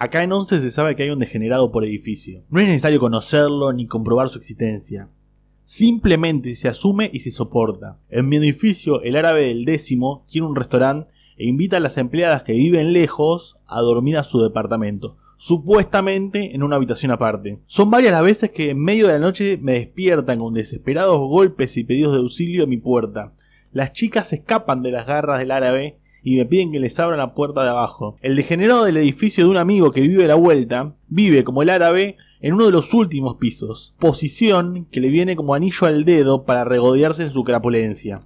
Acá en 11 se sabe que hay un degenerado por edificio. No es necesario conocerlo ni comprobar su existencia. Simplemente se asume y se soporta. En mi edificio, el árabe del décimo tiene un restaurante e invita a las empleadas que viven lejos a dormir a su departamento, supuestamente en una habitación aparte. Son varias las veces que en medio de la noche me despiertan con desesperados golpes y pedidos de auxilio a mi puerta. Las chicas escapan de las garras del árabe y me piden que les abra la puerta de abajo. El degenerado del edificio de un amigo que vive a la vuelta vive como el árabe en uno de los últimos pisos, posición que le viene como anillo al dedo para regodearse en su crapulencia.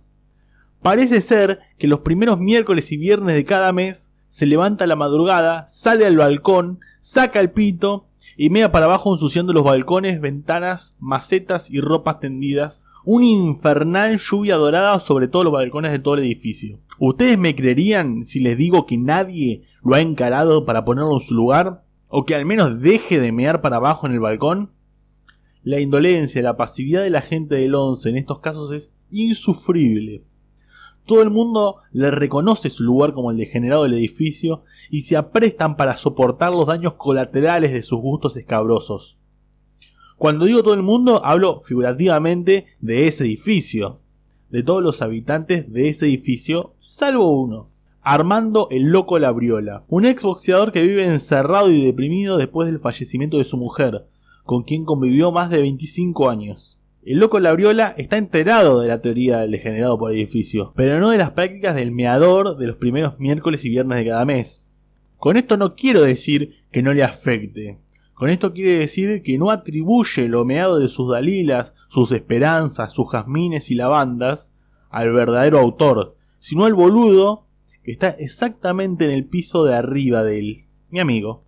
Parece ser que los primeros miércoles y viernes de cada mes se levanta la madrugada, sale al balcón, saca el pito y mea para abajo ensuciando los balcones, ventanas, macetas y ropas tendidas. Un infernal lluvia dorada sobre todos los balcones de todo el edificio. ¿Ustedes me creerían si les digo que nadie lo ha encarado para ponerlo en su lugar? ¿O que al menos deje de mear para abajo en el balcón? La indolencia, la pasividad de la gente del 11 en estos casos es insufrible. Todo el mundo le reconoce su lugar como el degenerado del edificio y se aprestan para soportar los daños colaterales de sus gustos escabrosos. Cuando digo todo el mundo, hablo figurativamente de ese edificio, de todos los habitantes de ese edificio, salvo uno. Armando el Loco Labriola, un exboxeador que vive encerrado y deprimido después del fallecimiento de su mujer, con quien convivió más de 25 años. El loco Labriola está enterado de la teoría del degenerado por edificio, pero no de las prácticas del meador de los primeros miércoles y viernes de cada mes. Con esto no quiero decir que no le afecte. Con esto quiere decir que no atribuye lo meado de sus dalilas, sus esperanzas, sus jazmines y lavandas al verdadero autor, sino al boludo que está exactamente en el piso de arriba de él, mi amigo.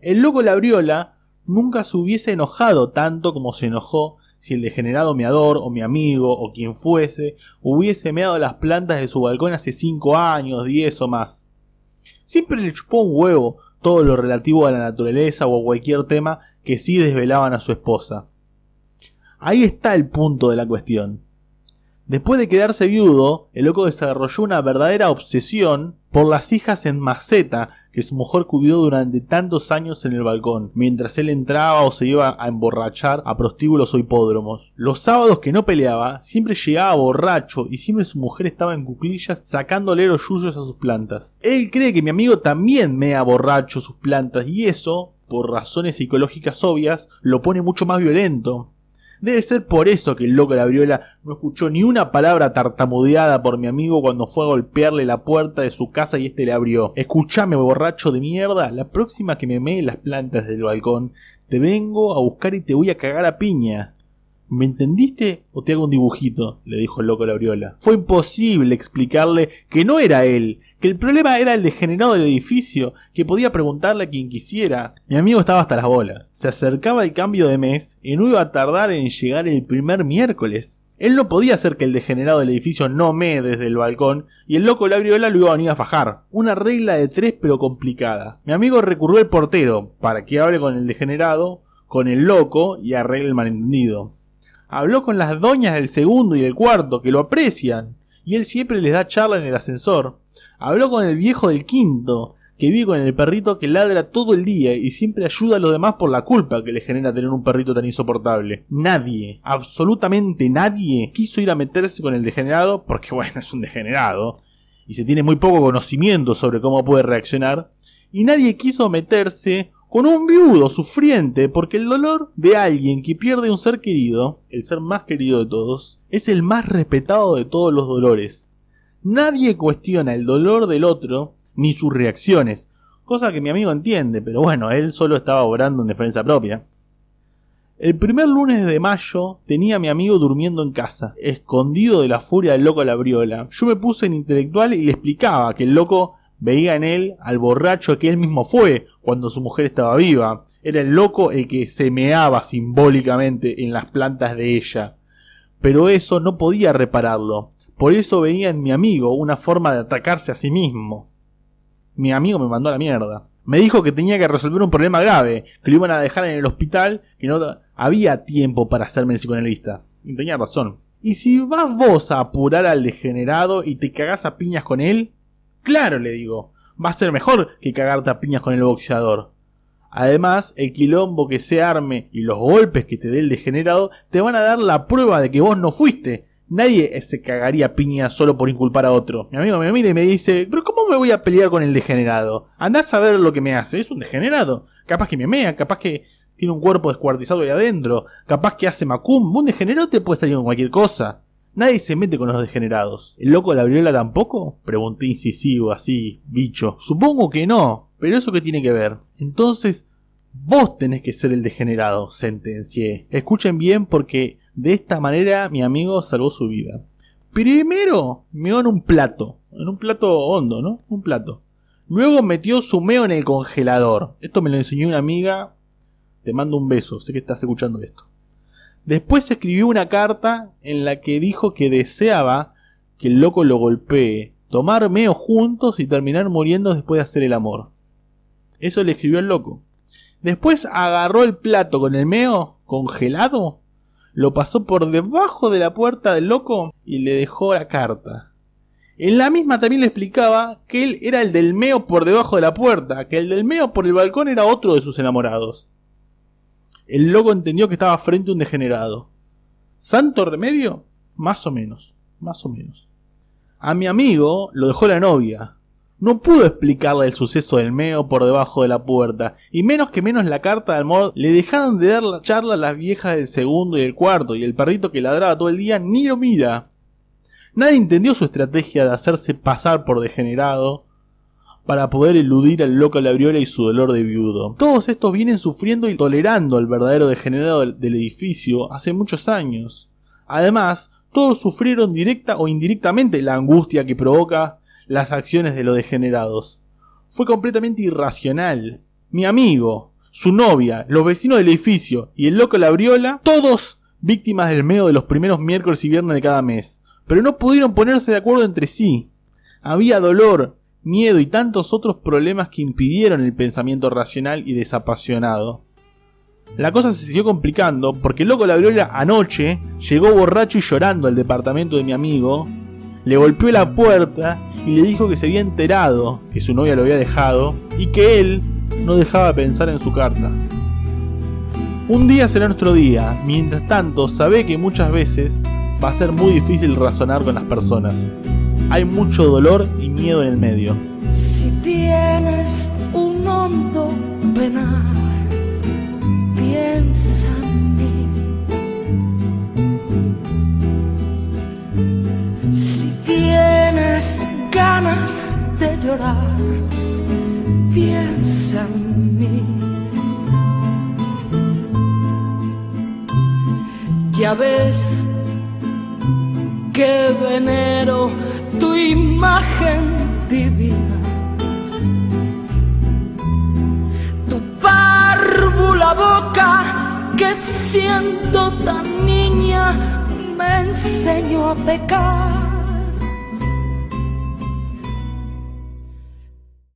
El loco Labriola nunca se hubiese enojado tanto como se enojó si el degenerado meador o mi amigo o quien fuese hubiese meado las plantas de su balcón hace 5 años, 10 o más. Siempre le chupó un huevo todo lo relativo a la naturaleza o a cualquier tema que sí desvelaban a su esposa. Ahí está el punto de la cuestión. Después de quedarse viudo, el loco desarrolló una verdadera obsesión por las hijas en maceta que su mujer cuidó durante tantos años en el balcón, mientras él entraba o se iba a emborrachar a prostíbulos o hipódromos. Los sábados que no peleaba, siempre llegaba borracho y siempre su mujer estaba en cuclillas sacándole los yuyos a sus plantas. Él cree que mi amigo también mea borracho sus plantas y eso, por razones psicológicas obvias, lo pone mucho más violento. Debe ser por eso que el loco de la no escuchó ni una palabra tartamudeada por mi amigo cuando fue a golpearle la puerta de su casa y este le abrió. Escuchame, borracho de mierda, la próxima que me mee las plantas del balcón, te vengo a buscar y te voy a cagar a piña. ¿Me entendiste o te hago un dibujito? le dijo el loco Labriola. Fue imposible explicarle que no era él, que el problema era el degenerado del edificio, que podía preguntarle a quien quisiera. Mi amigo estaba hasta las bolas. Se acercaba el cambio de mes y no iba a tardar en llegar el primer miércoles. Él no podía hacer que el degenerado del edificio no mee desde el balcón y el loco Labriola lo iba a venir a fajar. Una regla de tres pero complicada. Mi amigo recurrió al portero para que hable con el degenerado, con el loco y arregle el malentendido. Habló con las doñas del segundo y del cuarto, que lo aprecian, y él siempre les da charla en el ascensor. Habló con el viejo del quinto, que vive con el perrito que ladra todo el día y siempre ayuda a los demás por la culpa que le genera tener un perrito tan insoportable. Nadie, absolutamente nadie, quiso ir a meterse con el degenerado, porque bueno, es un degenerado, y se tiene muy poco conocimiento sobre cómo puede reaccionar, y nadie quiso meterse con un viudo sufriente, porque el dolor de alguien que pierde un ser querido, el ser más querido de todos, es el más respetado de todos los dolores. Nadie cuestiona el dolor del otro ni sus reacciones, cosa que mi amigo entiende, pero bueno, él solo estaba obrando en defensa propia. El primer lunes de mayo tenía a mi amigo durmiendo en casa, escondido de la furia del loco Labriola. Yo me puse en intelectual y le explicaba que el loco veía en él al borracho que él mismo fue cuando su mujer estaba viva. Era el loco el que se meaba simbólicamente en las plantas de ella. Pero eso no podía repararlo. Por eso veía en mi amigo una forma de atacarse a sí mismo. Mi amigo me mandó a la mierda. Me dijo que tenía que resolver un problema grave, que lo iban a dejar en el hospital, que no había tiempo para hacerme psicoanalista. Y tenía razón. ¿Y si vas vos a apurar al degenerado y te cagás a piñas con él? Claro, le digo. va a ser mejor que cagarte a piñas con el boxeador. Además, el quilombo que se arme y los golpes que te dé el degenerado te van a dar la prueba de que vos no fuiste. Nadie se cagaría a piñas solo por inculpar a otro. Mi amigo me mira y me dice, pero ¿cómo me voy a pelear con el degenerado? Andás a ver lo que me hace, es un degenerado. Capaz que me mea, capaz que tiene un cuerpo descuartizado ahí adentro, capaz que hace macum, un degenerado te puede salir con cualquier cosa. Nadie se mete con los degenerados. ¿El loco de la viola tampoco? Pregunté incisivo, así, bicho. Supongo que no, pero eso qué tiene que ver. Entonces, vos tenés que ser el degenerado, sentencié. Escuchen bien porque de esta manera mi amigo salvó su vida. Primero meó en un plato, en un plato hondo, ¿no? Un plato. Luego metió su meo en el congelador. Esto me lo enseñó una amiga. Te mando un beso, sé que estás escuchando esto. Después escribió una carta en la que dijo que deseaba que el loco lo golpee, tomar meo juntos y terminar muriendo después de hacer el amor. Eso le escribió el loco. Después agarró el plato con el meo congelado, lo pasó por debajo de la puerta del loco y le dejó la carta. En la misma también le explicaba que él era el del meo por debajo de la puerta, que el del meo por el balcón era otro de sus enamorados. El loco entendió que estaba frente a un degenerado. ¿Santo remedio? Más o menos, más o menos. A mi amigo lo dejó la novia. No pudo explicarle el suceso del meo por debajo de la puerta, y menos que menos la carta de amor le dejaron de dar la charla a las viejas del segundo y del cuarto, y el perrito que ladraba todo el día ni lo mira. Nadie entendió su estrategia de hacerse pasar por degenerado, para poder eludir al loco Labriola y su dolor de viudo. Todos estos vienen sufriendo y tolerando al verdadero degenerado del, edificio hace muchos años. Además, todos sufrieron directa o indirectamente la angustia que provoca las acciones de los degenerados. Fue completamente irracional. Mi amigo, su novia, los vecinos del edificio y el loco Labriola, todos víctimas del medio de los primeros miércoles y viernes de cada mes. Pero no pudieron ponerse de acuerdo entre sí. Había dolor, miedo y tantos otros problemas que impidieron el pensamiento racional y desapasionado. La cosa se siguió complicando porque el loco Labriola anoche llegó borracho y llorando al departamento de mi amigo, le golpeó la puerta y le dijo que se había enterado que su novia lo había dejado y que él no dejaba pensar en su carta. Un día será nuestro día, mientras tanto sabe que muchas veces va a ser muy difícil razonar con las personas hay mucho dolor y miedo en el medio. Si tienes un hondo penal, piensa de llorar, piensa en mí. Ya ves que venero tu imagen divina. Tu párvula boca que siendo tan niña me enseñó a pecar.